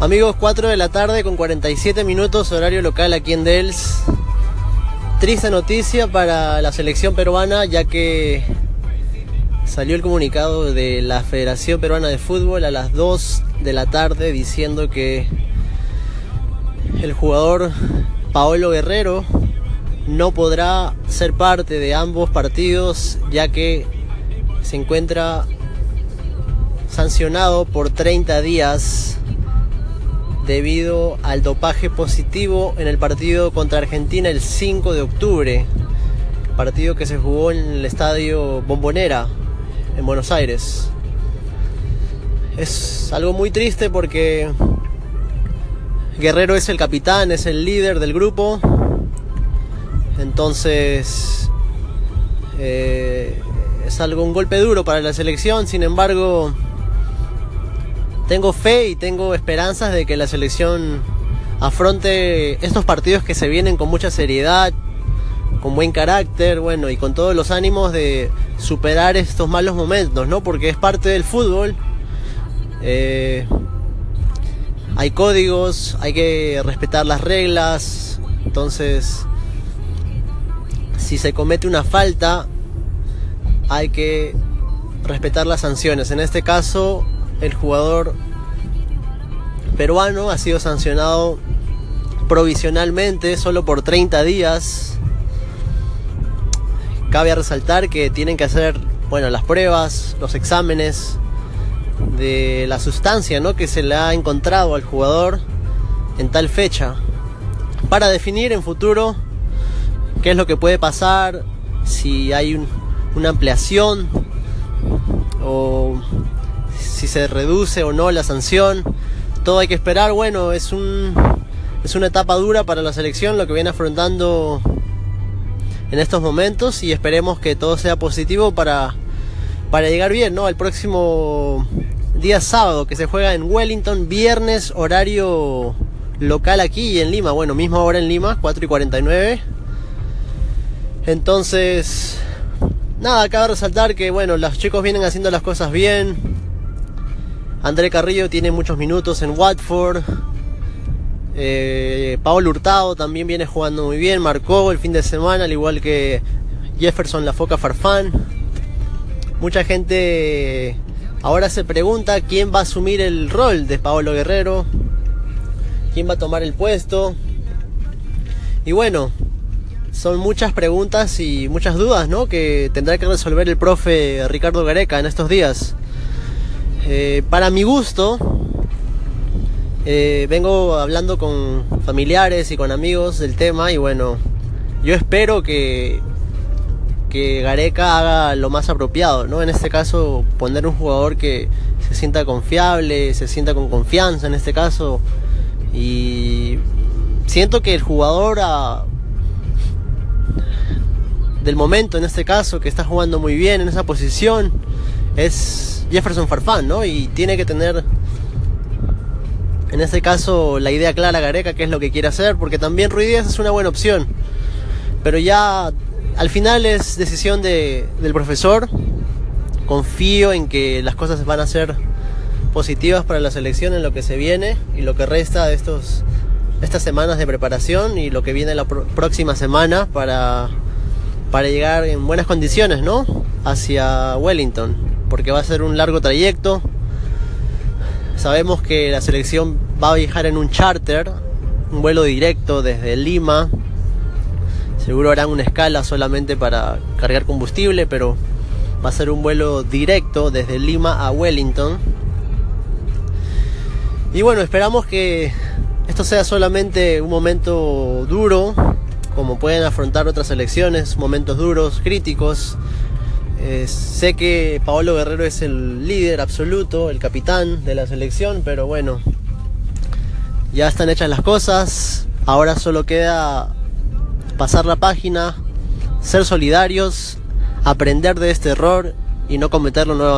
Amigos, 4 de la tarde con 47 minutos, horario local aquí en Dels. Triste noticia para la selección peruana, ya que salió el comunicado de la Federación Peruana de Fútbol a las 2 de la tarde diciendo que el jugador Paolo Guerrero no podrá ser parte de ambos partidos, ya que se encuentra sancionado por 30 días debido al dopaje positivo en el partido contra Argentina el 5 de octubre, partido que se jugó en el estadio Bombonera en Buenos Aires. Es algo muy triste porque Guerrero es el capitán, es el líder del grupo, entonces eh, es algo un golpe duro para la selección, sin embargo tengo fe y tengo esperanzas de que la selección afronte estos partidos que se vienen con mucha seriedad, con buen carácter, bueno, y con todos los ánimos de superar estos malos momentos, ¿no? Porque es parte del fútbol. Eh, hay códigos, hay que respetar las reglas, entonces si se comete una falta hay que respetar las sanciones. En este caso el jugador peruano ha sido sancionado provisionalmente solo por 30 días. Cabe resaltar que tienen que hacer, bueno, las pruebas, los exámenes de la sustancia, ¿no? que se le ha encontrado al jugador en tal fecha para definir en futuro qué es lo que puede pasar, si hay una ampliación o si se reduce o no la sanción. Todo hay que esperar. Bueno, es un es una etapa dura para la selección lo que viene afrontando en estos momentos y esperemos que todo sea positivo para para llegar bien, ¿no? Próximo día sábado que se juega en Wellington, viernes horario local aquí en Lima, bueno, misma hora en Lima, 4 y 49. Entonces, nada, cabe resaltar que bueno, los chicos vienen haciendo las cosas bien, André Carrillo tiene muchos minutos en Watford. Eh, Paolo Hurtado también viene jugando muy bien, marcó el fin de semana, al igual que Jefferson La Foca Farfán. Mucha gente ahora se pregunta quién va a asumir el rol de Paolo Guerrero, quién va a tomar el puesto. Y bueno, son muchas preguntas y muchas dudas ¿no? que tendrá que resolver el profe Ricardo Gareca en estos días. Eh, para mi gusto, eh, vengo hablando con familiares y con amigos del tema y bueno, yo espero que, que Gareca haga lo más apropiado, ¿no? En este caso, poner un jugador que se sienta confiable, se sienta con confianza en este caso y siento que el jugador del momento en este caso que está jugando muy bien en esa posición es Jefferson Farfán, ¿no? Y tiene que tener, en este caso, la idea clara Gareca, qué es lo que quiere hacer, porque también Ruiz es una buena opción. Pero ya al final es decisión de, del profesor. Confío en que las cosas van a ser positivas para la selección en lo que se viene y lo que resta de estos estas semanas de preparación y lo que viene la próxima semana para, para llegar en buenas condiciones, ¿no? Hacia Wellington porque va a ser un largo trayecto. Sabemos que la selección va a viajar en un charter, un vuelo directo desde Lima. Seguro harán una escala solamente para cargar combustible, pero va a ser un vuelo directo desde Lima a Wellington. Y bueno, esperamos que esto sea solamente un momento duro, como pueden afrontar otras elecciones, momentos duros, críticos, eh, sé que Paolo Guerrero es el líder absoluto, el capitán de la selección, pero bueno, ya están hechas las cosas. Ahora solo queda pasar la página, ser solidarios, aprender de este error y no cometerlo nuevamente.